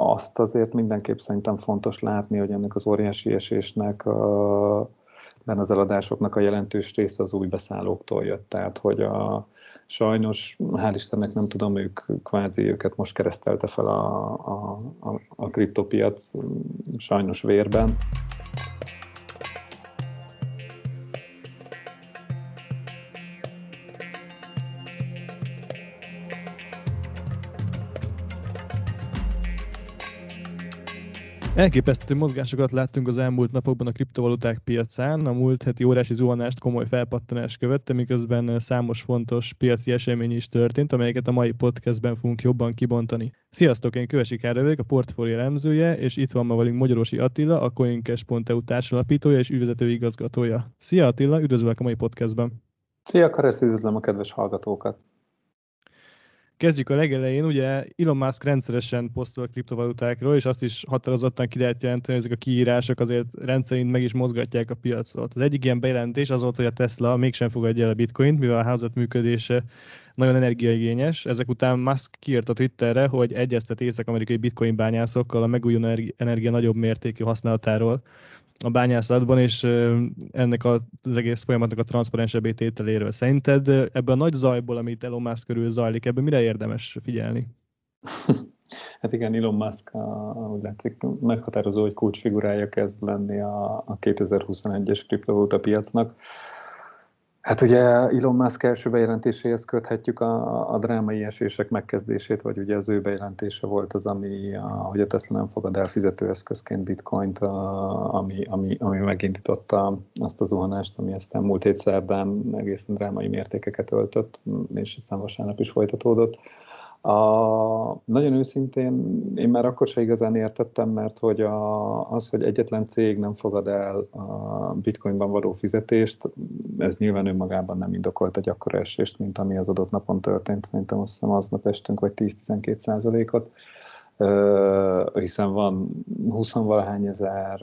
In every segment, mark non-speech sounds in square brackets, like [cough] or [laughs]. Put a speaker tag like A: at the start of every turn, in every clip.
A: azt azért mindenképp szerintem fontos látni, hogy ennek az óriási esésnek benne az eladásoknak a jelentős része az új beszállóktól jött. Tehát, hogy a, sajnos, hál' Istennek nem tudom, ők kvázi őket most keresztelte fel a, a, a, a kriptopiac sajnos vérben.
B: Elképesztő mozgásokat láttunk az elmúlt napokban a kriptovaluták piacán. A múlt heti órási zuhanást komoly felpattanás követte, miközben számos fontos piaci esemény is történt, amelyeket a mai podcastben fogunk jobban kibontani. Sziasztok, én Kövesi Kárevők, a portfólió elemzője, és itt van ma velünk Magyarosi Attila, a CoinCash.eu társalapítója és ügyvezető igazgatója. Szia Attila, üdvözlök a mai podcastben.
A: Szia Karesz, üdvözlöm a kedves hallgatókat.
B: Kezdjük a legelején, ugye Elon Musk rendszeresen posztol a kriptovalutákról, és azt is határozottan ki lehet jelenteni, hogy ezek a kiírások azért rendszerint meg is mozgatják a piacot. Az egyik ilyen bejelentés az volt, hogy a Tesla mégsem fogadja el a bitcoint, mivel a házat működése nagyon energiaigényes. Ezek után Musk kiírt a Twitterre, hogy egyeztet észak-amerikai bitcoin bányászokkal a megújuló energia nagyobb mértékű használatáról a bányászatban, és ennek az egész folyamatnak a transzparensebb tételéről. Szerinted ebből a nagy zajból, amit Elon Musk körül zajlik, ebből mire érdemes figyelni? [laughs]
A: Hát igen, Elon Musk, úgy látszik, meghatározó, hogy kulcsfigurája kezd lenni a, a 2021-es kriptovaluta piacnak. Hát ugye Elon Musk első bejelentéséhez köthetjük a, a drámai esések megkezdését, vagy ugye az ő bejelentése volt az, ami, a, hogy a Tesla nem fogad el fizetőeszközként bitcoint, a, ami, ami, ami megindította azt a zuhanást, ami aztán múlt hét szerdán egészen drámai mértékeket öltött, és aztán vasárnap is folytatódott. A, nagyon őszintén én már akkor se igazán értettem, mert hogy a, az, hogy egyetlen cég nem fogad el a bitcoinban való fizetést, ez nyilván önmagában nem indokolt egy akkora esést, mint ami az adott napon történt. Szerintem azt hiszem aznap estünk vagy 10-12 százalékot, hiszen van 20-valahány ezer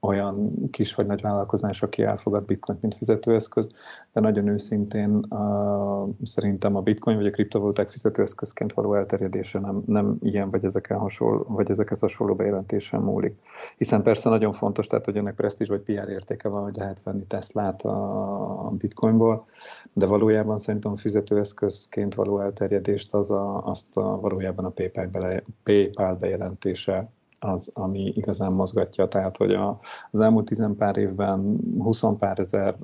A: olyan kis vagy nagy vállalkozás, aki elfogad bitcoint, mint fizetőeszköz, de nagyon őszintén uh, szerintem a bitcoin vagy a kriptovaluták fizetőeszközként való elterjedése nem, nem ilyen vagy ezeken hasonló, vagy ezekhez hasonló bejelentésen múlik. Hiszen persze nagyon fontos, tehát hogy ennek presztízs vagy PR értéke van, hogy lehet venni Teslát a, bitcoinból, de valójában szerintem a fizetőeszközként való elterjedést az a, azt a, valójában a PayPal, bele, PayPal bejelentése az, ami igazán mozgatja. Tehát, hogy a, az elmúlt tizen pár évben 20 pár ezer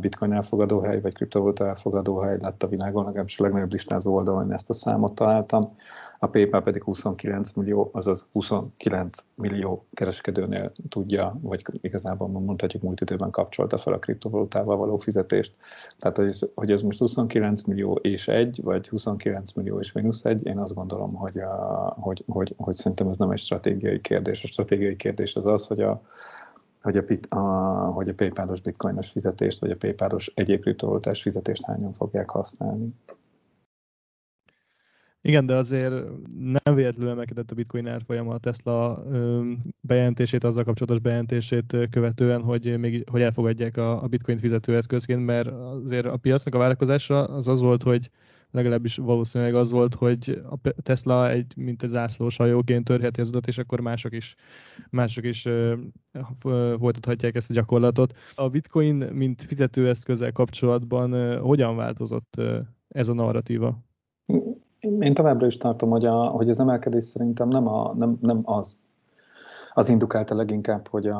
A: bitcoin elfogadóhely, vagy kriptovaluta elfogadóhely lett a világon, legalábbis a legnagyobb listázó oldalon ezt a számot találtam a PayPal pedig 29 millió, azaz 29 millió kereskedőnél tudja, vagy igazából mondhatjuk múlt időben kapcsolta fel a kriptovalutával való fizetést. Tehát, hogy, hogy ez most 29 millió és egy, vagy 29 millió és mínusz egy, én azt gondolom, hogy, a, hogy, hogy, hogy szerintem ez nem egy stratégiai kérdés. A stratégiai kérdés az az, hogy a, hogy a, a, hogy a PayPal-os bitcoinos fizetést, vagy a PayPal-os egyéb kriptovalutás fizetést hányan fogják használni.
B: Igen, de azért nem véletlenül emelkedett a bitcoin árfolyama a Tesla bejelentését, azzal kapcsolatos bejelentését követően, hogy, még, hogy elfogadják a, a bitcoin fizetőeszközként, mert azért a piacnak a várakozása az az volt, hogy legalábbis valószínűleg az volt, hogy a Tesla egy, mint egy zászlós hajóként törheti az utat, és akkor mások is, mások is folytathatják ezt a gyakorlatot. A bitcoin, mint fizetőeszközzel kapcsolatban hogyan változott ez a narratíva?
A: Én továbbra is tartom, hogy, a, hogy az emelkedés szerintem nem, a, nem, nem az, az indukálta leginkább, hogy, a,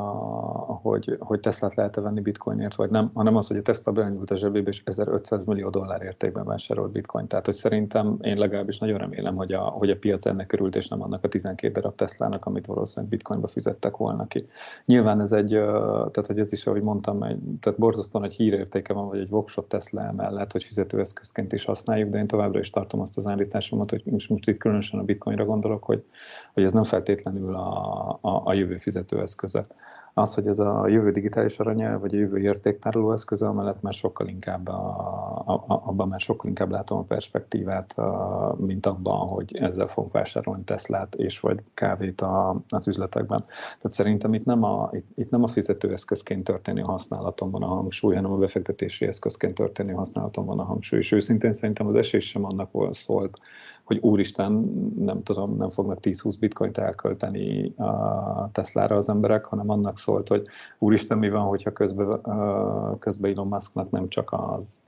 A: hogy, hogy Teslát lehet-e venni bitcoinért, vagy nem, hanem az, hogy a Tesla benyújt a zsebébe, és 1500 millió dollár értékben vásárolt bitcoin. Tehát, hogy szerintem én legalábbis nagyon remélem, hogy a, hogy a piac ennek örült, és nem annak a 12 darab Teslának, amit valószínűleg bitcoinba fizettek volna ki. Nyilván ez egy, tehát, hogy ez is, ahogy mondtam, egy, tehát borzasztóan egy hírértéke van, vagy egy voksot Tesla mellett, hogy fizetőeszközként is használjuk, de én továbbra is tartom azt az állításomat, hogy most, most itt különösen a bitcoinra gondolok, hogy, hogy ez nem feltétlenül a, a, a jövő fizetőeszköze. Az, hogy ez a jövő digitális aranya, vagy a jövő értéktároló eszköze, amellett már sokkal inkább, a, a, abban már sokkal inkább látom a perspektívát, a, mint abban, hogy ezzel fogunk vásárolni Teslát és vagy kávét a, az üzletekben. Tehát szerintem itt nem a, itt, itt nem a fizetőeszközként történő használaton van a hangsúly, hanem a befektetési eszközként történő használaton van a hangsúly. És őszintén szerintem az esély sem annak volt szólt, hogy úristen, nem tudom, nem fognak 10-20 bitcoint elkölteni a Teslára az emberek, hanem annak szólt, hogy úristen, mi van, hogyha közben, közben Elon Musknak nem csak az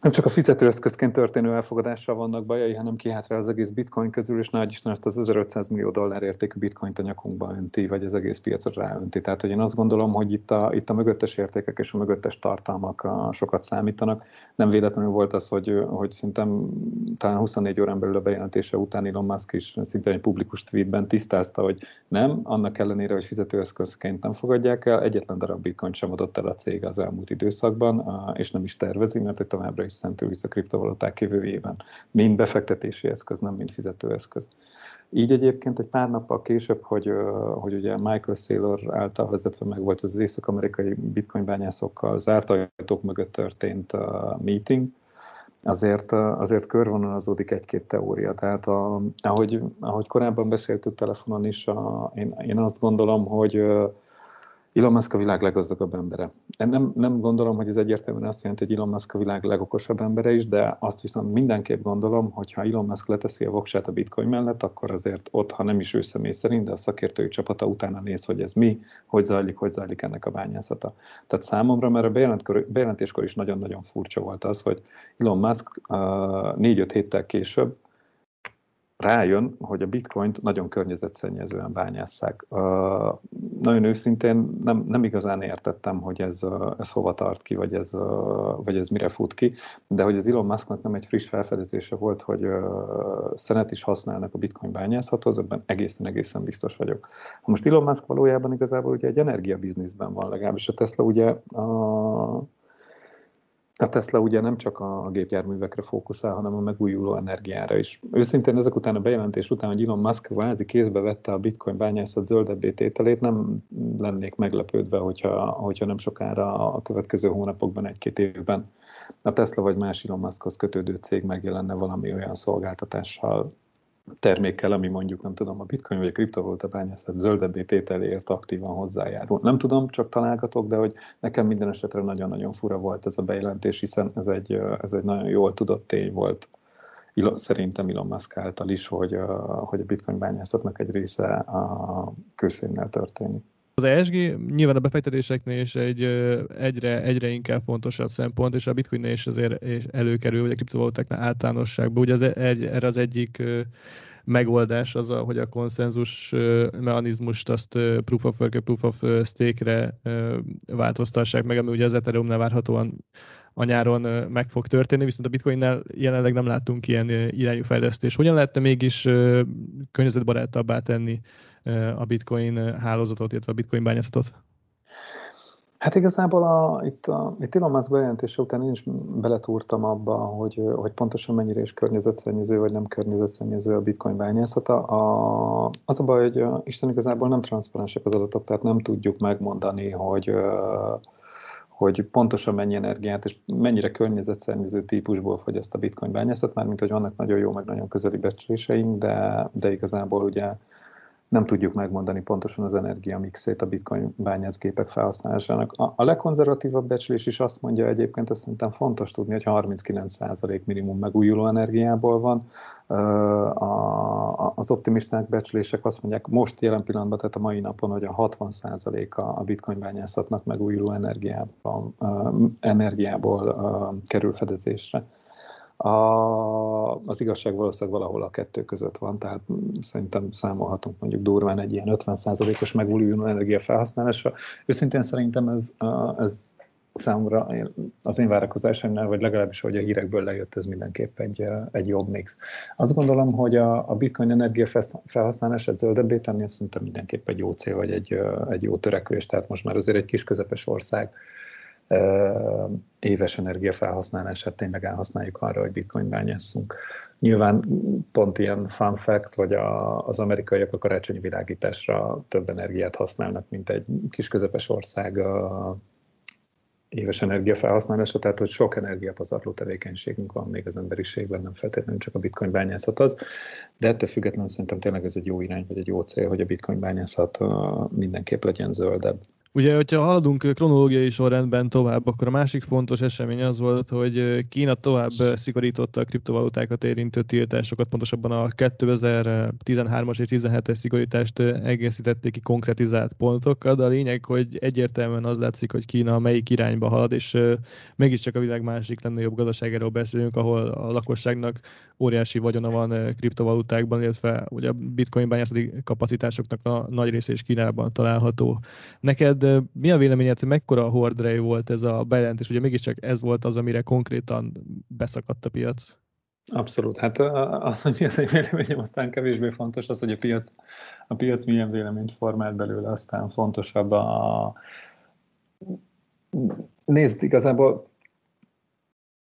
A: nem csak a fizetőeszközként történő elfogadással vannak bajai, hanem kihat rá az egész bitcoin közül, és nagy Isten ezt az 1500 millió dollár értékű bitcoint a nyakunkba önti, vagy az egész piacra ráönti. Tehát, hogy én azt gondolom, hogy itt a, itt a mögöttes értékek és a mögöttes tartalmak a, sokat számítanak. Nem véletlenül volt az, hogy, hogy szerintem talán 24 órán belül a bejelentése után Elon Musk is szinte egy publikus tweetben tisztázta, hogy nem, annak ellenére, hogy fizetőeszközként nem fogadják el, egyetlen darab bitcoin sem adott el a cég az elmúlt időszakban, és nem is tervezi, mert hogy továbbra is szentül vissza kriptovaluták jövőjében. Mind befektetési eszköz, nem mind fizetőeszköz. Így egyébként egy pár nappal később, hogy, hogy ugye Michael Saylor által vezetve meg volt az észak-amerikai bitcoin bányászokkal zárt ajtók mögött történt meeting, azért, azért körvonalazódik egy-két teória. Tehát a, ahogy, ahogy korábban beszéltük telefonon is, a, én, én azt gondolom, hogy Elon Musk a világ leggazdagabb embere. Nem, nem gondolom, hogy ez egyértelműen azt jelenti, hogy Elon Musk a világ legokosabb embere is, de azt viszont mindenképp gondolom, hogy ha Elon Musk leteszi a voksát a bitcoin mellett, akkor azért ott, ha nem is ő személy szerint, de a szakértői csapata utána néz, hogy ez mi, hogy zajlik, hogy zajlik ennek a bányászata. Tehát számomra, mert a bejelentéskor is nagyon-nagyon furcsa volt az, hogy Elon Musk uh, négy-öt héttel később rájön, hogy a bitcoint nagyon környezetszennyezően bányásszák. Uh, nagyon őszintén nem, nem igazán értettem, hogy ez, uh, ez hova tart ki, vagy ez, uh, vagy ez mire fut ki, de hogy az Elon Musknak nem egy friss felfedezése volt, hogy szenet is használnak a bitcoin bányászathoz, ebben egészen-egészen biztos vagyok. Ha most Elon Musk valójában igazából ugye egy energiabizniszben van, legalábbis a Tesla ugye a Tesla ugye nem csak a gépjárművekre fókuszál, hanem a megújuló energiára is. Őszintén ezek után a bejelentés után, hogy Elon Musk vázi kézbe vette a bitcoin bányászat zöldebbé tételét, nem lennék meglepődve, hogyha, hogyha nem sokára a következő hónapokban, egy-két évben a Tesla vagy más Elon Muskhoz kötődő cég megjelenne valami olyan szolgáltatással, termékkel, ami mondjuk, nem tudom, a bitcoin vagy a kriptovaluta bányászat zöldebbé tételéért aktívan hozzájárul. Nem tudom, csak találgatok, de hogy nekem minden esetre nagyon-nagyon fura volt ez a bejelentés, hiszen ez egy, ez egy nagyon jól tudott tény volt szerintem Elon Musk által is, hogy, hogy a bitcoin bányászatnak egy része a kőszénnel történik.
B: Az ESG nyilván a befektetéseknél is egy egyre, egyre inkább fontosabb szempont, és a bitcoin is azért előkerül, vagy a kriptovalutáknál általánosságban. Ugye az egy, erre az egyik megoldás az, hogy a konszenzus mechanizmust azt proof of work, proof of stake-re változtassák meg, ami ugye az Ethereum-nál várhatóan a nyáron meg fog történni, viszont a bitcoinnál jelenleg nem láttunk ilyen irányú fejlesztést. Hogyan lehetne mégis környezetbarátabbá tenni a bitcoin hálózatot, illetve a bitcoin bányászatot?
A: Hát igazából a, itt, a, itt Elon Musk bejelentése után én is beletúrtam abba, hogy, hogy pontosan mennyire is környezetszennyező vagy nem környezetszennyező a bitcoin bányászata. A, az a baj, hogy Isten igazából nem transzparensek az adatok, tehát nem tudjuk megmondani, hogy hogy pontosan mennyi energiát és mennyire környezetszennyező típusból fogyaszt a bitcoin bányászat, mármint hogy vannak nagyon jó, meg nagyon közeli becsléseink, de, de igazából ugye nem tudjuk megmondani pontosan az energiamixét a bitcoin bányászgépek felhasználásának. A, a legkonzervatívabb becslés is azt mondja egyébként, ezt szerintem fontos tudni, hogy 39% minimum megújuló energiából van. A, az optimisták becslések azt mondják most jelen pillanatban, tehát a mai napon, hogy a 60%-a a bitcoin bányászatnak megújuló energiából, energiából kerül fedezésre. A, az igazság valószínűleg valahol a kettő között van, tehát szerintem számolhatunk mondjuk durván egy ilyen 50%-os megújuló energia felhasználásra. Őszintén szerintem ez, ez számomra az én várakozásaimnál, vagy legalábbis, hogy a hírekből lejött, ez mindenképp egy, egy jobb mix. Azt gondolom, hogy a, a bitcoin energia felhasználását zöldebbé tenni, ez szerintem mindenképp egy jó cél, vagy egy, egy jó törekvés, tehát most már azért egy kis közepes ország, éves energiafelhasználását tényleg elhasználjuk arra, hogy bitcoin bányásszunk. Nyilván pont ilyen fun fact, hogy a, az amerikaiak a karácsonyi világításra több energiát használnak, mint egy kis közepes ország a éves energiafelhasználása, tehát hogy sok energiapazarló tevékenységünk van még az emberiségben, nem feltétlenül csak a bitcoin bányászat az, de ettől függetlenül szerintem tényleg ez egy jó irány, vagy egy jó cél, hogy a bitcoin bányászat mindenképp legyen zöldebb.
B: Ugye, hogyha haladunk kronológiai sorrendben tovább, akkor a másik fontos esemény az volt, hogy Kína tovább szigorította a kriptovalutákat érintő tiltásokat, pontosabban a 2013-as és 17-es szigorítást egészítették ki konkretizált pontokkal, de a lényeg, hogy egyértelműen az látszik, hogy Kína melyik irányba halad, és mégiscsak a világ másik jobb gazdaságáról beszélünk, ahol a lakosságnak óriási vagyona van kriptovalutákban, illetve ugye a bitcoin bányászati kapacitásoknak a nagy része is Kínában található. Neked Neked mi a véleményed, hogy mekkora hordrej volt ez a bejelentés? Ugye mégiscsak ez volt az, amire konkrétan beszakadt a piac.
A: Abszolút. Hát az, hogy mi az én véleményem, aztán kevésbé fontos az, hogy a piac, a piac milyen véleményt formált belőle, aztán fontosabb a... Nézd, igazából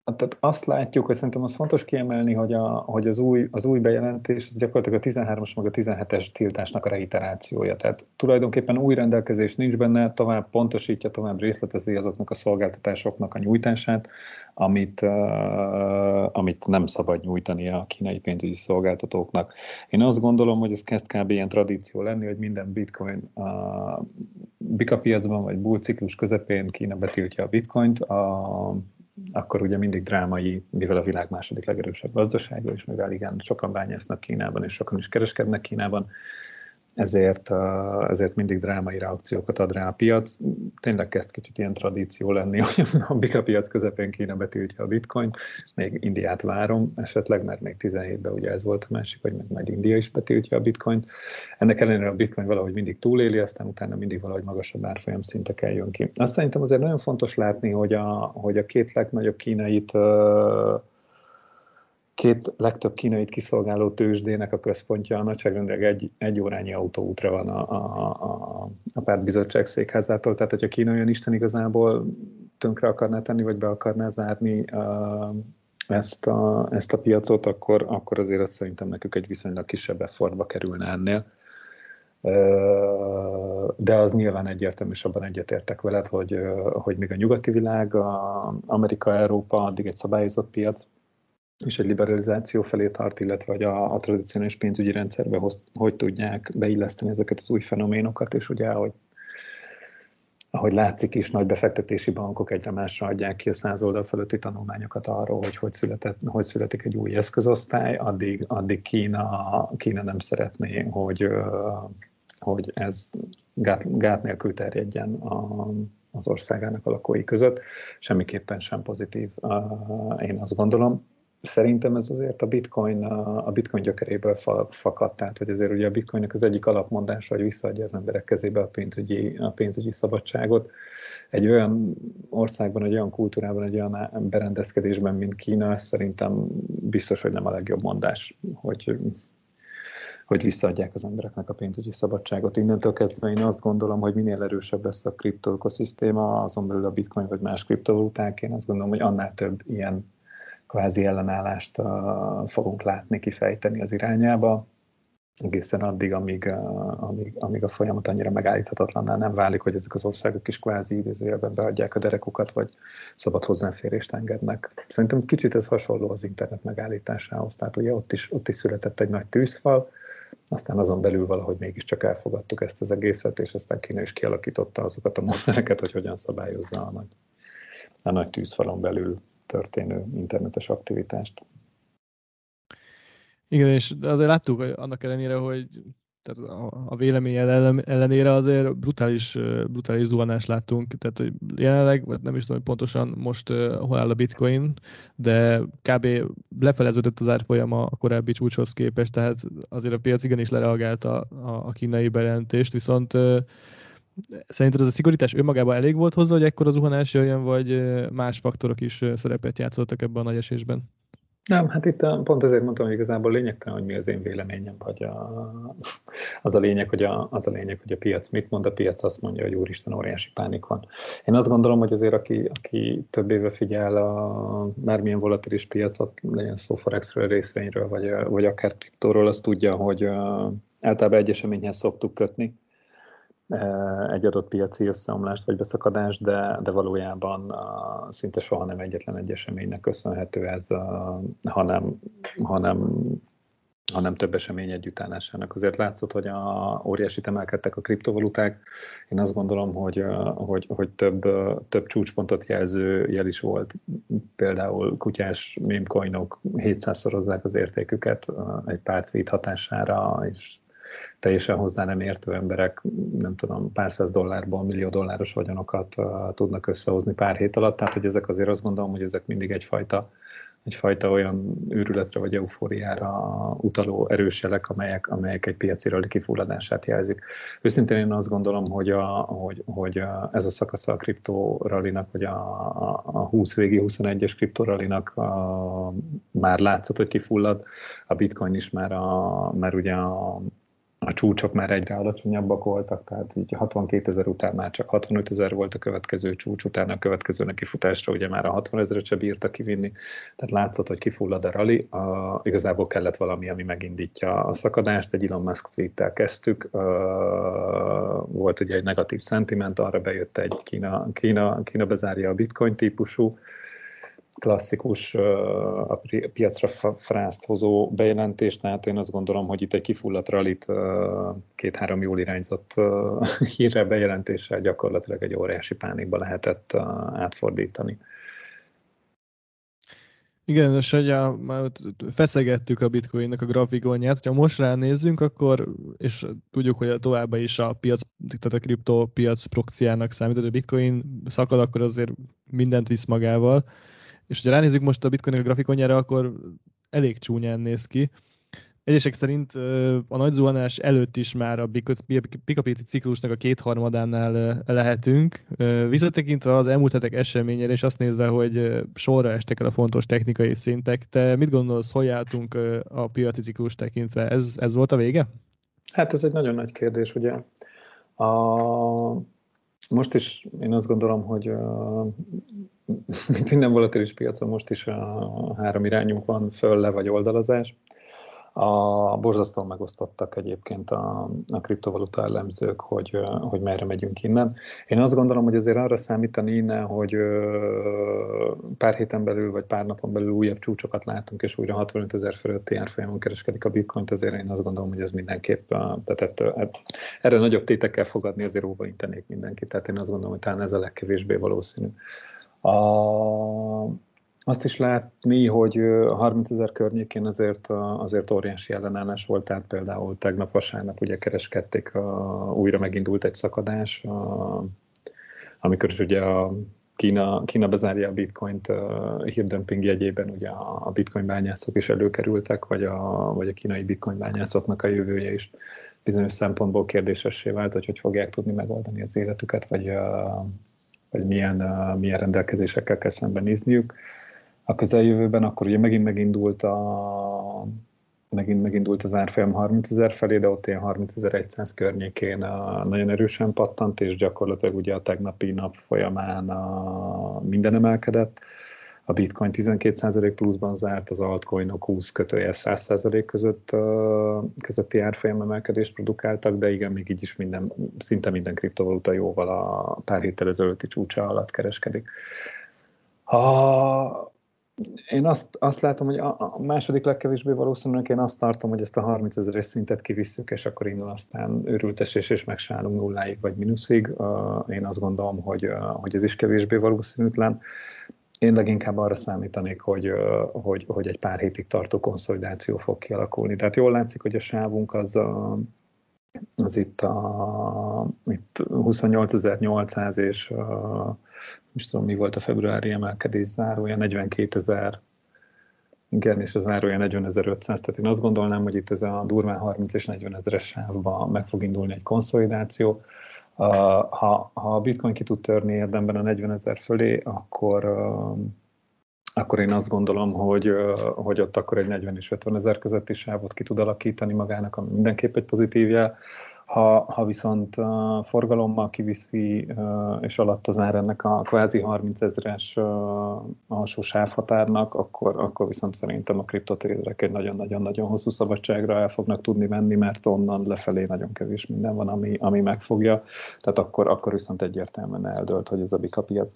A: tehát azt látjuk, hogy szerintem az fontos kiemelni, hogy, a, hogy az, új, az új bejelentés az gyakorlatilag a 13-as meg a 17-es tiltásnak a reiterációja. Tehát tulajdonképpen új rendelkezés nincs benne, tovább pontosítja, tovább részletezi azoknak a szolgáltatásoknak a nyújtását, amit, uh, amit nem szabad nyújtani a kínai pénzügyi szolgáltatóknak. Én azt gondolom, hogy ez kezd kb. ilyen tradíció lenni, hogy minden bitcoin a bika piacban vagy bull ciklus közepén Kína betiltja a bitcoint, a akkor ugye mindig drámai, mivel a világ második legerősebb gazdasága, és mivel igen, sokan bányásznak Kínában, és sokan is kereskednek Kínában, ezért, ezért mindig drámai reakciókat ad rá a piac. Tényleg kezd kicsit ilyen tradíció lenni, [laughs] hogy a bika piac közepén Kína betiltja a bitcoin. Még Indiát várom esetleg, mert még 17-ben ugye ez volt a másik, hogy meg majd India is betiltja a bitcoint. Ennek ellenére a bitcoin valahogy mindig túléli, aztán utána mindig valahogy magasabb árfolyam szintek jön ki. Azt szerintem azért nagyon fontos látni, hogy a, hogy a két legnagyobb kínait két legtöbb kínait kiszolgáló tőzsdének a központja a nagyságrendileg egy, egy órányi autóútra van a, a, a, a pártbizottság székházától, tehát hogyha Kína olyan Isten igazából tönkre akarná tenni, vagy be akarná zárni uh, ezt, a, ezt a piacot, akkor, akkor azért azt szerintem nekük egy viszonylag kisebb effortba kerülne ennél. De az nyilván egyértelmű, és abban egyetértek veled, hogy, hogy még a nyugati világ, a Amerika, Európa addig egy szabályozott piac, és egy liberalizáció felé tart, illetve hogy a, a tradicionális pénzügyi rendszerbe hoz, hogy tudják beilleszteni ezeket az új fenoménokat, és ugye, ahogy, ahogy látszik is, nagy befektetési bankok egyre másra adják ki a száz oldal fölötti tanulmányokat arról, hogy hogy, született, hogy születik egy új eszközosztály, addig, addig Kína, Kína nem szeretné, hogy, hogy ez gát, gát nélkül terjedjen a, az országának a lakói között. Semmiképpen sem pozitív, én azt gondolom szerintem ez azért a bitcoin, a bitcoin gyökeréből fakadt, tehát hogy azért ugye a bitcoinnak az egyik alapmondása, hogy visszaadja az emberek kezébe a pénzügyi, a pénzügyi szabadságot. Egy olyan országban, egy olyan kultúrában, egy olyan berendezkedésben, mint Kína, szerintem biztos, hogy nem a legjobb mondás, hogy hogy visszaadják az embereknek a pénzügyi szabadságot. Innentől kezdve én azt gondolom, hogy minél erősebb lesz a kriptoökoszisztéma, azon belül a bitcoin vagy más kriptovaluták, én azt gondolom, hogy annál több ilyen kvázi ellenállást fogunk látni, kifejteni az irányába, egészen addig, amíg, amíg, amíg a folyamat annyira megállíthatatlanná nem válik, hogy ezek az országok is kvázi idézőjelben beadják a derekukat, vagy szabad hozzáférést engednek. Szerintem kicsit ez hasonló az internet megállításához, tehát ugye ott is, ott is született egy nagy tűzfal, aztán azon belül valahogy mégiscsak elfogadtuk ezt az egészet, és aztán Kína is kialakította azokat a módszereket, hogy hogyan szabályozza a nagy, a nagy tűzfalon belül történő internetes aktivitást.
B: Igen, és azért láttuk annak ellenére, hogy tehát a, a ellenére azért brutális, brutális zuhanást láttunk, tehát hogy jelenleg, vagy nem is tudom, hogy pontosan most uh, hol áll a bitcoin, de kb. lefeleződött az árfolyam a korábbi csúcshoz képest, tehát azért a piac igenis lereagálta a, a kínai bejelentést, viszont Szerinted ez a szigorítás önmagában elég volt hozzá, hogy ekkor az zuhanás jöjjön, vagy más faktorok is szerepet játszottak ebben a nagy esésben?
A: Nem, hát itt pont ezért mondtam, hogy igazából lényegtelen, hogy mi az én véleményem, vagy a, [laughs] az, a lényeg, hogy a, az a lényeg, hogy a piac mit mond, a piac azt mondja, hogy úristen, óriási pánik van. Én azt gondolom, hogy azért, aki, aki több éve figyel a bármilyen volatilis piacot, legyen szó Forexről, részvényről, vagy, vagy akár kriptóról, azt tudja, hogy általában egy eseményhez szoktuk kötni, egy adott piaci összeomlást vagy beszakadást, de, de valójában uh, szinte soha nem egyetlen egy eseménynek köszönhető ez, uh, hanem, hanem hanem több esemény együttállásának. Azért látszott, hogy a, óriási emelkedtek a kriptovaluták. Én azt gondolom, hogy, hogy, hogy több, több csúcspontot jelző jel is volt. Például kutyás mémcoinok 700-szorozzák az értéküket egy pár tweet hatására, és teljesen hozzá nem értő emberek, nem tudom, pár száz dollárból millió dolláros vagyonokat tudnak összehozni pár hét alatt, tehát hogy ezek azért azt gondolom, hogy ezek mindig egyfajta egyfajta olyan őrületre vagy eufóriára utaló erős jelek, amelyek, amelyek egy piaci rally kifulladását jelzik. Őszintén én azt gondolom, hogy, a, hogy, hogy ez a szakasz a kriptorallinak, vagy a, a, a 20 végi 21-es kriptorallinak a, már látszott, hogy kifullad, a bitcoin is már, a, már ugye a, a csúcsok már egyre alacsonyabbak voltak, tehát így 62 ezer után már csak 65 ezer volt a következő csúcs, utána a következő nekifutásra ugye már a 60 ezeret se bírta kivinni, tehát látszott, hogy kifullad a rally, a, igazából kellett valami, ami megindítja a szakadást, egy Elon Musk tweet kezdtük, uh, volt ugye egy negatív szentiment, arra bejött egy Kína, Kína, Kína bezárja a bitcoin típusú, klasszikus a piacra frászt hozó bejelentést, tehát én azt gondolom, hogy itt egy kifulladt rallit két-három jól irányzott [laughs] hírre bejelentéssel gyakorlatilag egy óriási pánikba lehetett átfordítani.
B: Igen, és hogy a, már feszegettük a bitcoinnak a grafikonját, ha most ránézzünk, akkor, és tudjuk, hogy a továbbá is a piac, tehát a kriptopiac proxiának számít, hogy a bitcoin szakad, akkor azért mindent visz magával és ha ránézzük most a bitcoin a grafikonjára, akkor elég csúnyán néz ki. Egyesek szerint a nagy zuhanás előtt is már a pikapici ciklusnak a kétharmadánál lehetünk. Visszatekintve az elmúlt hetek eseményére, és azt nézve, hogy sorra estek el a fontos technikai szintek, te mit gondolsz, hogy álltunk a piaci ciklus tekintve? Ez, ez volt a vége?
A: Hát ez egy nagyon nagy kérdés, ugye. A, most is én azt gondolom, hogy [laughs] mint minden volatilis piacon most is a három irányunk van, föl, le vagy oldalazás. A borzasztóan megosztottak egyébként a, a kriptovaluta elemzők, hogy, hogy merre megyünk innen. Én azt gondolom, hogy azért arra számítani innen, hogy pár héten belül vagy pár napon belül újabb csúcsokat látunk, és újra 65 ezer fölötti árfolyamon kereskedik a bitcoint, azért én azt gondolom, hogy ez mindenképp, tehát ettől, hát erre nagyobb tétekkel fogadni, azért óva intenék mindenkit. Tehát én azt gondolom, hogy talán ez a legkevésbé valószínű. A, azt is látni, hogy a 30 ezer környékén azért, azért óriási ellenállás volt, tehát például tegnap vasárnap ugye kereskedték, a, újra megindult egy szakadás, a, amikor is ugye a Kína, Kína bezárja a bitcoint a hírdömping jegyében, ugye a bitcoin bányászok is előkerültek, vagy a, vagy a kínai bitcoin bányászoknak a jövője is bizonyos szempontból kérdésessé vált, hogy hogy fogják tudni megoldani az életüket, vagy, vagy milyen, milyen rendelkezésekkel kell szembenézniük a közeljövőben, akkor ugye megint megindult a megint megindult az árfolyam 30 ezer felé, de ott ilyen 30.100 környékén a, nagyon erősen pattant, és gyakorlatilag ugye a tegnapi nap folyamán a, minden emelkedett. A bitcoin 12% pluszban zárt, az altcoinok 20 kötője 100% között, közötti árfolyam emelkedést produkáltak, de igen, még így is minden, szinte minden kriptovaluta jóval a pár héttel ezelőtti csúcsa alatt kereskedik. A, én azt, azt látom, hogy a, a második legkevésbé valószínűleg én azt tartom, hogy ezt a 30 ezeres szintet kivisszük, és akkor indul aztán őrültesés, és megsálunk nulláig vagy mínuszig. Uh, én azt gondolom, hogy, uh, hogy ez is kevésbé valószínűtlen. Én leginkább arra számítanik, hogy, uh, hogy, hogy egy pár hétig tartó konszolidáció fog kialakulni. Tehát jól látszik, hogy a sávunk az, uh, az itt, a, itt 28.800 és uh, is tudom, mi volt a februári emelkedés zárója, 42 ezer, igen, és a zárója 40.500, tehát én azt gondolnám, hogy itt ez a durván 30 és 40 ezeres sávban meg fog indulni egy konszolidáció. Ha, ha a bitcoin ki tud törni érdemben a 40 ezer fölé, akkor, akkor én azt gondolom, hogy, hogy ott akkor egy 40 és 50 ezer közötti sávot ki tud alakítani magának, ami mindenképp egy pozitív jel Ha, ha viszont uh, forgalommal kiviszi, uh, és alatt az ár ennek a kvázi 30 ezeres uh, alsó sávhatárnak, akkor, akkor viszont szerintem a kriptotérdek egy nagyon-nagyon-nagyon hosszú szabadságra el fognak tudni menni, mert onnan lefelé nagyon kevés minden van, ami, ami megfogja. Tehát akkor, akkor viszont egyértelműen eldölt, hogy ez a bika piac.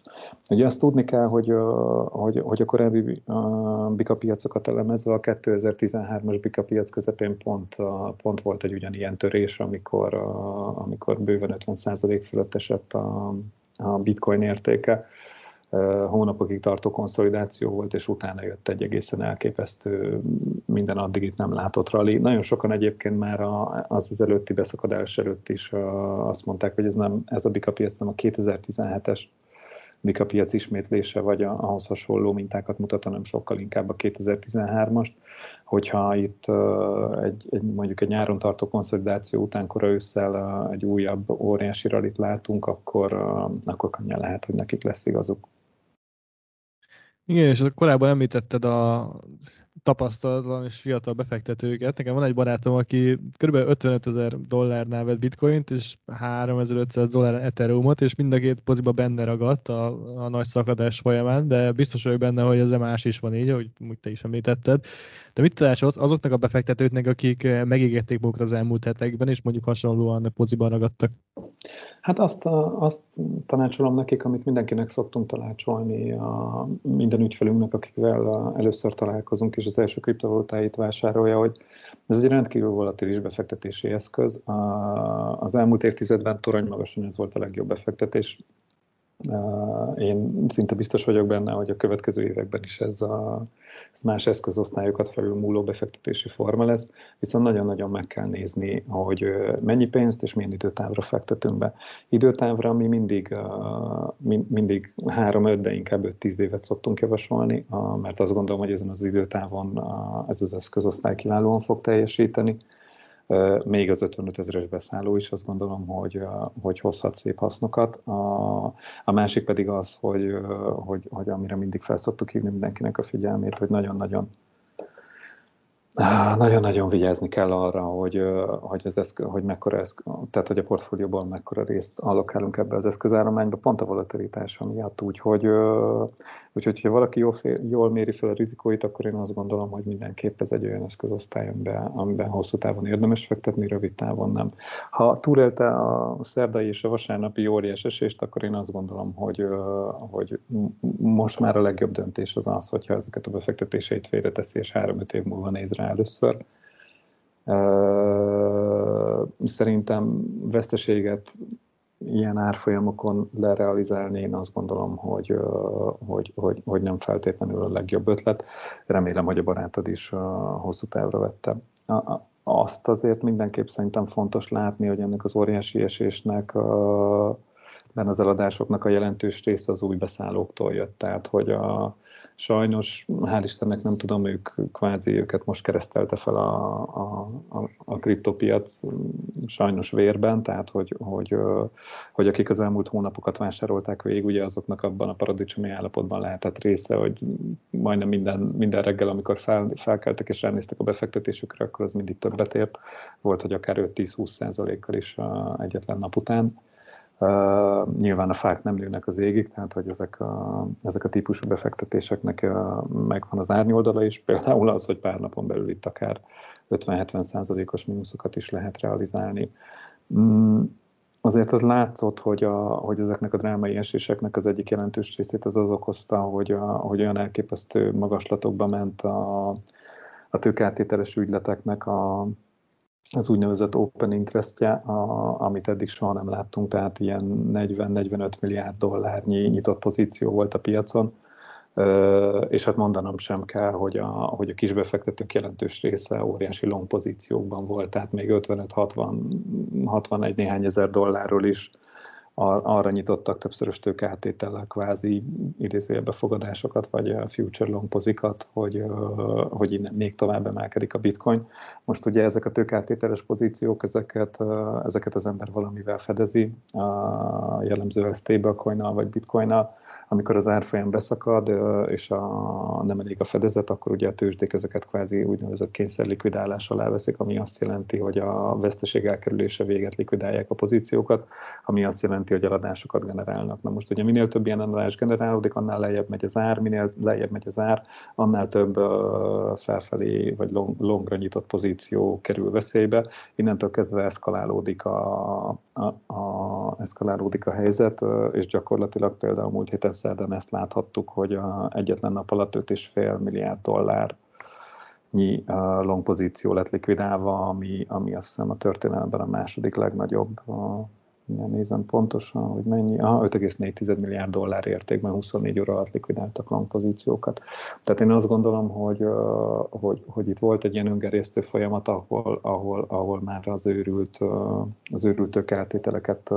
A: Ugye azt tudni kell, hogy, uh, hogy, hogy a korábbi uh, bika piacokat elemezve a 2013-as bika piac közepén pont, uh, pont volt egy ugyanilyen törés, amikor amikor, amikor bőven 50% fölött esett a, a bitcoin értéke. Hónapokig tartó konszolidáció volt, és utána jött egy egészen elképesztő, minden addig itt nem látott rally. Nagyon sokan egyébként már az az előtti beszakadás előtt is azt mondták, hogy ez, nem, ez a bika piac nem a 2017-es mik a piac ismétlése, vagy a, ahhoz hasonló mintákat mutat, hanem sokkal inkább a 2013-ast. Hogyha itt egy, egy, mondjuk egy nyáron tartó konszolidáció után kora ősszel egy újabb óriási ralit látunk, akkor, akkor könnyen lehet, hogy nekik lesz igazuk.
B: Igen, és korábban említetted a tapasztalatlan és fiatal befektetőket. Nekem van egy barátom, aki kb. 55 ezer dollárnál vett bitcoint, és 3500 dollár ethereumot, és mind a két poziba benne ragadt a, a nagy szakadás folyamán, de biztos vagyok benne, hogy ez más is van így, hogy úgy te is említetted. De mit tanácsolsz azoknak a befektetőknek, akik megígérték magukra az elmúlt hetekben, és mondjuk hasonlóan poziban ragadtak?
A: Hát azt, a, azt tanácsolom nekik, amit mindenkinek szoktunk tanácsolni a minden ügyfelünknek, akikvel először találkozunk, és az első kriptovalutáit vásárolja, hogy ez egy rendkívül volatilis befektetési eszköz. Az elmúlt évtizedben torony magasan ez volt a legjobb befektetés. Én szinte biztos vagyok benne, hogy a következő években is ez, a, ez más eszközosztályokat felül múló befektetési forma lesz, viszont nagyon-nagyon meg kell nézni, hogy mennyi pénzt és milyen időtávra fektetünk be. Időtávra mi mindig, mindig 3-5, de inkább 5-10 évet szoktunk javasolni, mert azt gondolom, hogy ezen az időtávon ez az eszközosztály kiválóan fog teljesíteni még az 55 ezeres beszálló is azt gondolom, hogy, hogy hozhat szép hasznokat. A, a másik pedig az, hogy, hogy, hogy amire mindig felszoktuk hívni mindenkinek a figyelmét, hogy nagyon-nagyon nagyon-nagyon vigyázni kell arra, hogy, hogy, az eszkö, hogy mekkora eszkö, tehát hogy a portfólióból mekkora részt allokálunk ebbe az eszközállományba, pont a volatilitása miatt, úgyhogy, úgyhogy ha valaki jól, fél, jól méri fel a rizikóit, akkor én azt gondolom, hogy mindenképp ez egy olyan eszközosztály, amiben, amiben hosszú távon érdemes fektetni, rövid távon nem. Ha túlélte a szerdai és a vasárnapi óriás esést, akkor én azt gondolom, hogy, hogy most már a legjobb döntés az az, hogyha ezeket a befektetéseit félreteszi, és három-öt év múlva néz rá először. Szerintem veszteséget ilyen árfolyamokon lerealizálni, én azt gondolom, hogy, hogy, hogy, hogy nem feltétlenül a legjobb ötlet. Remélem, hogy a barátod is hosszú távra vette. Azt azért mindenképp szerintem fontos látni, hogy ennek az óriási esésnek benne az eladásoknak a jelentős része az új beszállóktól jött. Tehát, hogy a, sajnos, hál' Istennek nem tudom, ők kvázi őket most keresztelte fel a, a, a, a kriptopiac sajnos vérben, tehát hogy, hogy, hogy akik az elmúlt hónapokat vásárolták végig, ugye azoknak abban a paradicsomi állapotban lehetett része, hogy majdnem minden, minden reggel, amikor fel, felkeltek és ránéztek a befektetésükre, akkor az mindig többet ért. Volt, hogy akár 5-10-20 százalékkal is egyetlen nap után Uh, nyilván a fák nem nőnek az égig, tehát hogy ezek a, ezek a típusú befektetéseknek uh, megvan az árnyoldala is, például az, hogy pár napon belül itt akár 50-70 százalékos mínuszokat is lehet realizálni. Mm, azért az látszott, hogy, a, hogy ezeknek a drámai eséseknek az egyik jelentős részét az az okozta, hogy, a, hogy olyan elképesztő magaslatokba ment a, a tőkátételes ügyleteknek a, az úgynevezett open interestje, a, amit eddig soha nem láttunk, tehát ilyen 40-45 milliárd dollárnyi nyitott pozíció volt a piacon, és hát mondanom sem kell, hogy a, hogy a kisbefektetők jelentős része óriási long pozíciókban volt, tehát még 55-60-61 néhány ezer dollárról is arra nyitottak többszörös tőkeáttétellel kvázi idézője befogadásokat, vagy future long pozikat, hogy, hogy innen még tovább emelkedik a bitcoin. Most ugye ezek a tőkeáttételes pozíciók, ezeket, ezeket az ember valamivel fedezi, jellemzően stablecoin vagy bitcoinnal, amikor az árfolyam beszakad, és a, nem elég a fedezet, akkor ugye a tőzsdék ezeket kvázi úgynevezett kényszerlikvidálás alá veszik, ami azt jelenti, hogy a veszteség elkerülése véget likvidálják a pozíciókat, ami azt jelenti, hogy eladásokat generálnak. Na most ugye minél több ilyen eladás generálódik, annál lejjebb megy az ár, minél lejjebb megy az ár, annál több felfelé vagy long, longra nyitott pozíció kerül veszélybe. Innentől kezdve eszkalálódik a, a, a, eszkalálódik a helyzet, és gyakorlatilag például múlt héten szerdán ezt láthattuk, hogy a egyetlen nap alatt 5,5 milliárd dollár long pozíció lett likvidálva, ami, ami azt hiszem a történelemben a második legnagyobb mindjárt nézem pontosan, hogy mennyi, ah, 5,4 milliárd dollár értékben 24 óra alatt likvidáltak long pozíciókat. Tehát én azt gondolom, hogy, hogy, hogy itt volt egy ilyen öngerésztő folyamat, ahol, ahol, ahol már az őrült, az őrült tökeltételeket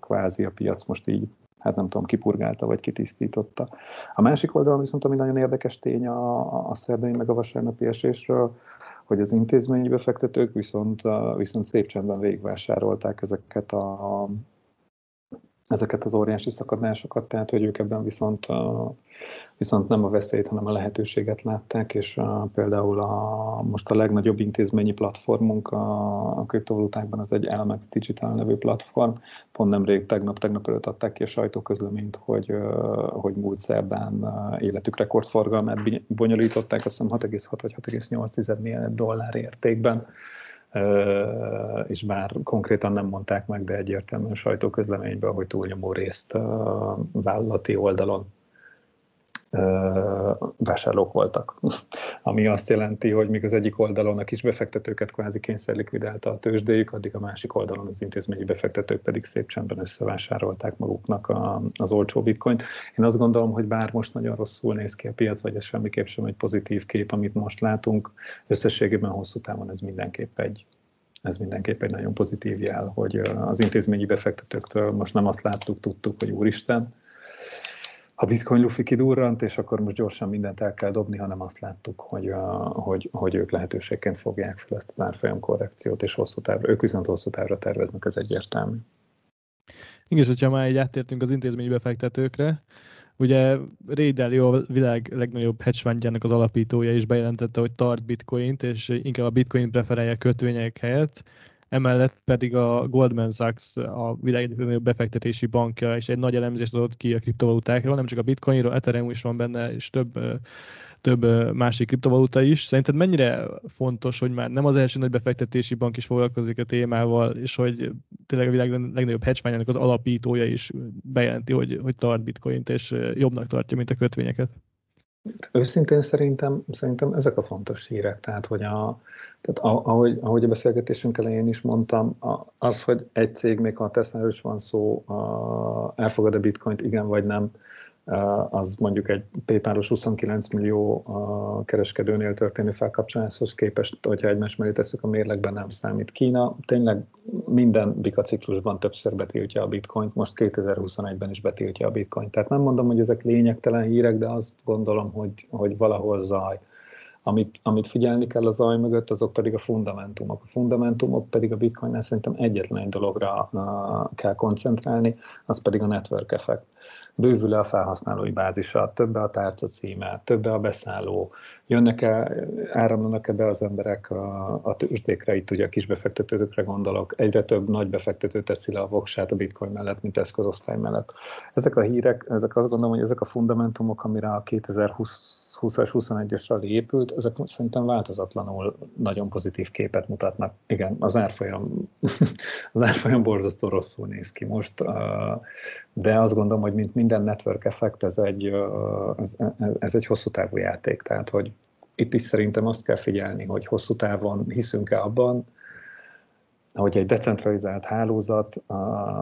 A: kvázi a piac most így hát nem tudom, kipurgálta vagy kitisztította. A másik oldalon viszont, ami nagyon érdekes tény a, a szerdai meg a vasárnapi esésről, hogy az intézményi befektetők viszont, viszont szép csendben végvásárolták ezeket a ezeket az óriási szakadásokat, tehát hogy ők ebben viszont, viszont nem a veszélyt, hanem a lehetőséget látták, és például a, most a legnagyobb intézményi platformunk a, a kriptovalutákban az egy LMX Digital nevű platform. Pont nemrég, tegnap, tegnap előtt adták ki a sajtóközleményt, hogy, hogy múlt szerdán életük rekordforgalmát bonyolították, azt hiszem 6,6 vagy 6,8 milliárd dollár értékben és bár konkrétan nem mondták meg, de egyértelműen sajtóközleményben, hogy túlnyomó részt vállalati oldalon vásárlók voltak. [laughs] Ami azt jelenti, hogy míg az egyik oldalon a kis befektetőket kvázi kényszer likvidálta a tőzsdéjük, addig a másik oldalon az intézményi befektetők pedig szép csendben összevásárolták maguknak az olcsó bitcoint. Én azt gondolom, hogy bár most nagyon rosszul néz ki a piac, vagy ez semmiképp sem egy pozitív kép, amit most látunk, összességében hosszú távon ez mindenképp egy, ez mindenképp egy nagyon pozitív jel, hogy az intézményi befektetőktől most nem azt láttuk, tudtuk, hogy úristen, a bitcoin lufi kidurrant, és akkor most gyorsan mindent el kell dobni, hanem azt láttuk, hogy, hogy, hogy ők lehetőségként fogják fel ezt az árfolyam korrekciót, és hosszú távra, ők viszont hosszú távra terveznek, ez egyértelmű.
B: Igen, és hogyha már így áttértünk az intézményi befektetőkre, ugye Ray Dalio a világ legnagyobb hedge az alapítója is bejelentette, hogy tart bitcoint, és inkább a bitcoin preferálja kötvények helyett, emellett pedig a Goldman Sachs, a világ legnagyobb befektetési bankja, és egy nagy elemzést adott ki a kriptovalutákról, nem csak a bitcoinról, Ethereum is van benne, és több több másik kriptovaluta is. Szerinted mennyire fontos, hogy már nem az első nagy befektetési bank is foglalkozik a témával, és hogy tényleg a világ legnagyobb hedge az alapítója is bejelenti, hogy, hogy tart bitcoint, és jobbnak tartja, mint a kötvényeket?
A: Őszintén szerintem, szerintem ezek a fontos hírek, tehát hogy a, tehát ahogy, ahogy a beszélgetésünk elején is mondtam, az, hogy egy cég, még ha a tesla is van szó, elfogad a bitcoint, igen vagy nem, az mondjuk egy PayPal-os 29 millió kereskedőnél történő felkapcsoláshoz képest, hogyha egymás mellé tesszük a mérlegben nem számít. Kína tényleg minden bikaciklusban többször betiltja a bitcoint, most 2021-ben is betiltja a bitcoint. Tehát nem mondom, hogy ezek lényegtelen hírek, de azt gondolom, hogy, hogy valahol zaj. Amit, amit figyelni kell a zaj mögött, azok pedig a fundamentumok. A fundamentumok pedig a bitcoinnál szerintem egyetlen egy dologra uh, kell koncentrálni, az pedig a network effect bővül a felhasználói bázisa, több a tárca címe, több a beszálló, jönnek-e, áramlanak-e be az emberek a, a tőzsdékre, itt ugye a kisbefektetőkre gondolok, egyre több nagy befektető teszi le a voksát a bitcoin mellett, mint eszközosztály mellett. Ezek a hírek, ezek azt gondolom, hogy ezek a fundamentumok, amire a 2020 20-as, 21-es rally épült, ezek szerintem változatlanul nagyon pozitív képet mutatnak. Igen, az árfolyam, [laughs] az árfolyam borzasztó rosszul néz ki most, de azt gondolom, hogy mint minden network effect, ez egy, ez, ez egy hosszú távú játék, tehát hogy itt is szerintem azt kell figyelni, hogy hosszú távon hiszünk-e abban, hogy egy decentralizált hálózat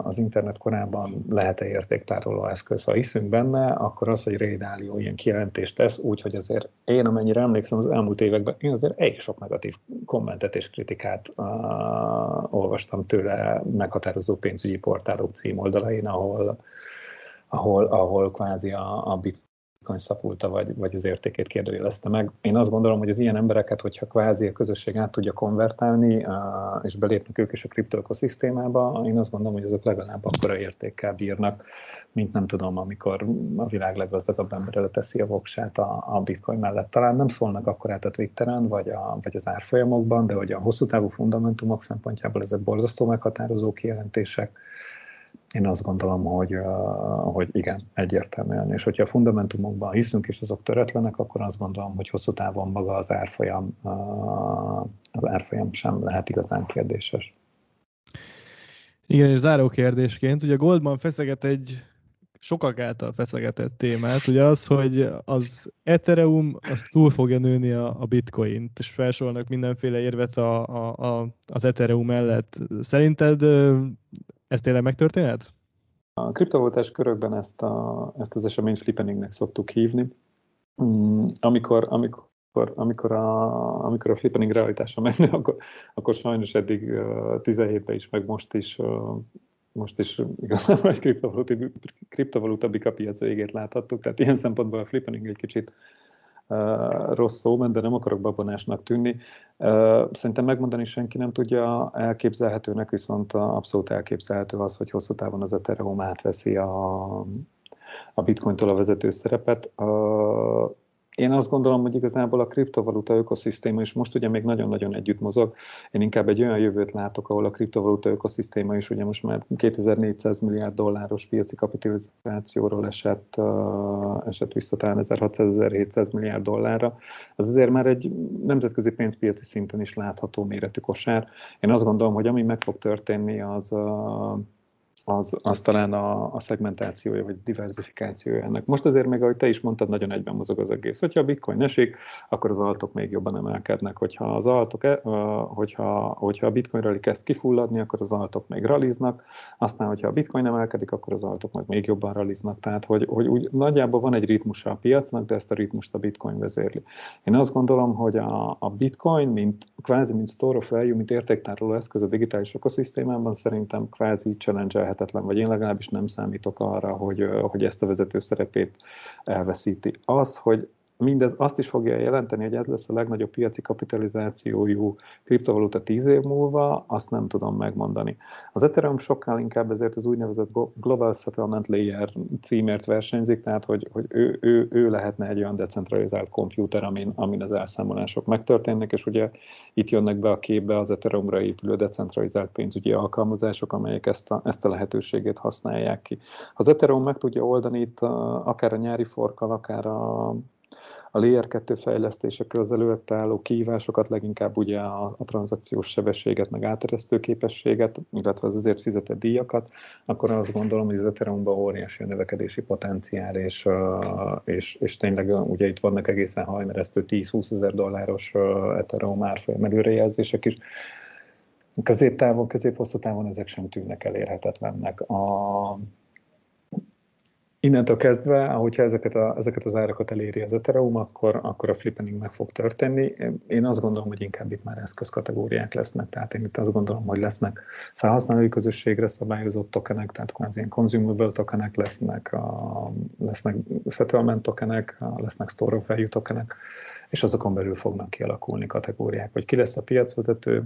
A: az internet korában lehet-e értéktároló eszköz. Ha hiszünk benne, akkor az, hogy Ray Dalio ilyen kijelentést tesz, úgyhogy azért én, amennyire emlékszem az elmúlt években, én azért elég sok negatív kommentet és kritikát uh, olvastam tőle meghatározó pénzügyi portálok címoldalain, ahol, ahol, ahol kvázi a, a bit szapulta, vagy, vagy az értékét kérdőjelezte meg. Én azt gondolom, hogy az ilyen embereket, hogyha kvázi a közösség át tudja konvertálni, és belépnek ők is a kriptoökoszisztémába, én azt gondolom, hogy azok legalább akkora értékkel bírnak, mint nem tudom, amikor a világ leggazdagabb emberre teszi a voksát a, a bitcoin mellett. Talán nem szólnak akkor át a Twitteren, vagy, a, vagy az árfolyamokban, de hogy a hosszú távú fundamentumok szempontjából ezek borzasztó meghatározó kijelentések, én azt gondolom, hogy, hogy igen, egyértelműen. És hogyha a fundamentumokban hiszünk, és azok töretlenek, akkor azt gondolom, hogy hosszú távon maga az árfolyam, az árfolyam sem lehet igazán kérdéses.
B: Igen, és záró kérdésként, ugye Goldman feszeget egy sokak által feszegetett témát, ugye az, hogy az Ethereum az túl fogja nőni a, a bitcoint, és felsorolnak mindenféle érvet a, a, a, az Ethereum mellett. Szerinted ez tényleg megtörténhet?
A: A kriptovalutás körökben ezt, a, ezt az eseményt flippeningnek szoktuk hívni. Mm, amikor, amikor amikor a, amikor a flippening realitása menne, [laughs] akkor, akkor sajnos eddig uh, 17-ben is, meg most is, most is igazából [laughs] egy kriptovaluta, kriptovaluta bika piac végét láthattuk, tehát ilyen szempontból a flippening egy kicsit rossz szó, de nem akarok babonásnak tűnni. Szerintem megmondani senki nem tudja elképzelhetőnek, viszont abszolút elképzelhető az, hogy hosszú távon az Ethereum átveszi a, a bitcoin-tól a vezető szerepet. Én azt gondolom, hogy igazából a kriptovaluta ökoszisztéma is most ugye még nagyon-nagyon együtt mozog. Én inkább egy olyan jövőt látok, ahol a kriptovaluta ökoszisztéma is ugye most már 2400 milliárd dolláros piaci kapitalizációról esett, uh, esett vissza talán 1600-1700 milliárd dollárra. Az azért már egy nemzetközi pénzpiaci szinten is látható méretű kosár. Én azt gondolom, hogy ami meg fog történni, az uh, az, az talán a, a szegmentációja vagy diversifikációja ennek. Most azért még, ahogy te is mondtad, nagyon egyben mozog az egész. Hogyha a bitcoin esik, akkor az altok még jobban emelkednek. Hogyha az altok, e, hogyha, hogyha a bitcoin rally kezd kifulladni, akkor az altok még raliznak, aztán, hogyha a bitcoin emelkedik, akkor az altok meg még jobban raliznak. Tehát, hogy, hogy úgy nagyjából van egy ritmusa a piacnak, de ezt a ritmust a bitcoin vezérli. Én azt gondolom, hogy a, a bitcoin, mint kvázi, mint store of value, mint értéktároló eszköz a digitális ökoszisztémában szerintem kvázi challenge lehetetlen, vagy én legalábbis nem számítok arra, hogy, hogy ezt a vezető szerepét elveszíti. Az, hogy mindez azt is fogja jelenteni, hogy ez lesz a legnagyobb piaci kapitalizációjú kriptovaluta tíz év múlva, azt nem tudom megmondani. Az Ethereum sokkal inkább ezért az úgynevezett Global Settlement Layer címért versenyzik, tehát hogy, hogy ő, ő, ő lehetne egy olyan decentralizált komputer, amin, amin az elszámolások megtörténnek, és ugye itt jönnek be a képbe az Ethereumra épülő decentralizált pénzügyi alkalmazások, amelyek ezt a, ezt a lehetőségét használják ki. Az Ethereum meg tudja oldani itt akár a nyári forkal, akár a a Layer 2 fejlesztésekkel az előtte álló kihívásokat, leginkább ugye a, a tranzakciós sebességet, meg áteresztő képességet, illetve az azért fizetett díjakat, akkor azt gondolom, hogy az Ethereumban óriási a növekedési potenciál, és, és, és tényleg ugye itt vannak egészen hajmeresztő 10-20 ezer dolláros Ethereum árfolyam előrejelzések is, középtávon, közép-hosszú távon ezek sem tűnnek elérhetetlennek. A, innentől kezdve, ahogyha ezeket, a, ezeket az árakat eléri az Ethereum, akkor, akkor a flippening meg fog történni. Én azt gondolom, hogy inkább itt már eszközkategóriák lesznek, tehát én itt azt gondolom, hogy lesznek felhasználói közösségre szabályozott tokenek, tehát az ilyen consumable tokenek lesznek, a, lesznek settlement tokenek, a, lesznek store of value tokenek, és azokon belül fognak kialakulni kategóriák, hogy ki lesz a piacvezető,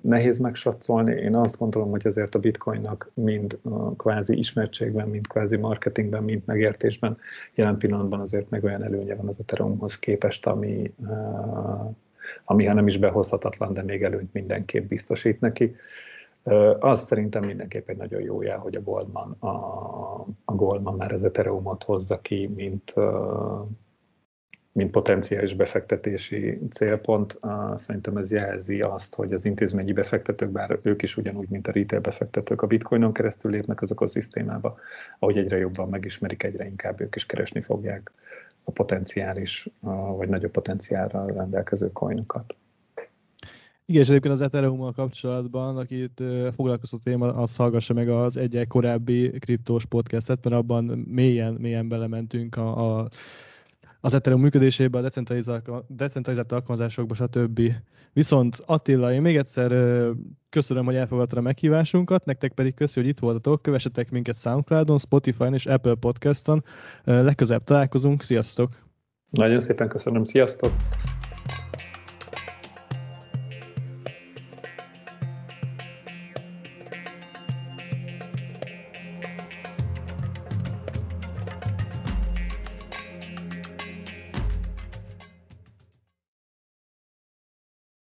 A: nehéz megsatszolni. Én azt gondolom, hogy azért a bitcoinnak mind kvázi ismertségben, mind kvázi marketingben, mind megértésben jelen pillanatban azért meg olyan előnye van az Ethereumhoz képest, ami, ami ha nem is behozhatatlan, de még előnyt mindenképp biztosít neki. Az szerintem mindenképp egy nagyon jó jel, hogy a Goldman, a, a Goldman már az Ethereumot hozza ki, mint, mint potenciális befektetési célpont. Szerintem ez jelzi azt, hogy az intézményi befektetők, bár ők is ugyanúgy, mint a retail befektetők, a bitcoinon keresztül lépnek azok a szisztémába, ahogy egyre jobban megismerik, egyre inkább ők is keresni fogják a potenciális, vagy nagyobb potenciálra rendelkező coinokat.
B: Igen, és egyébként az ethereum kapcsolatban, akit foglalkoztató téma, az hallgassa meg az egyel korábbi kriptós podcastet, mert abban mélyen, mélyen belementünk a, a az Ethereum működésébe, a decentralizált, decentralizált alkalmazásokba, stb. Viszont Attila, én még egyszer köszönöm, hogy elfogadta a meghívásunkat, nektek pedig köszi, hogy itt voltatok, kövessetek minket Soundcloudon, Spotify-on és Apple Podcast-on. Legközelebb találkozunk, sziasztok!
A: Nagyon szépen köszönöm, sziasztok!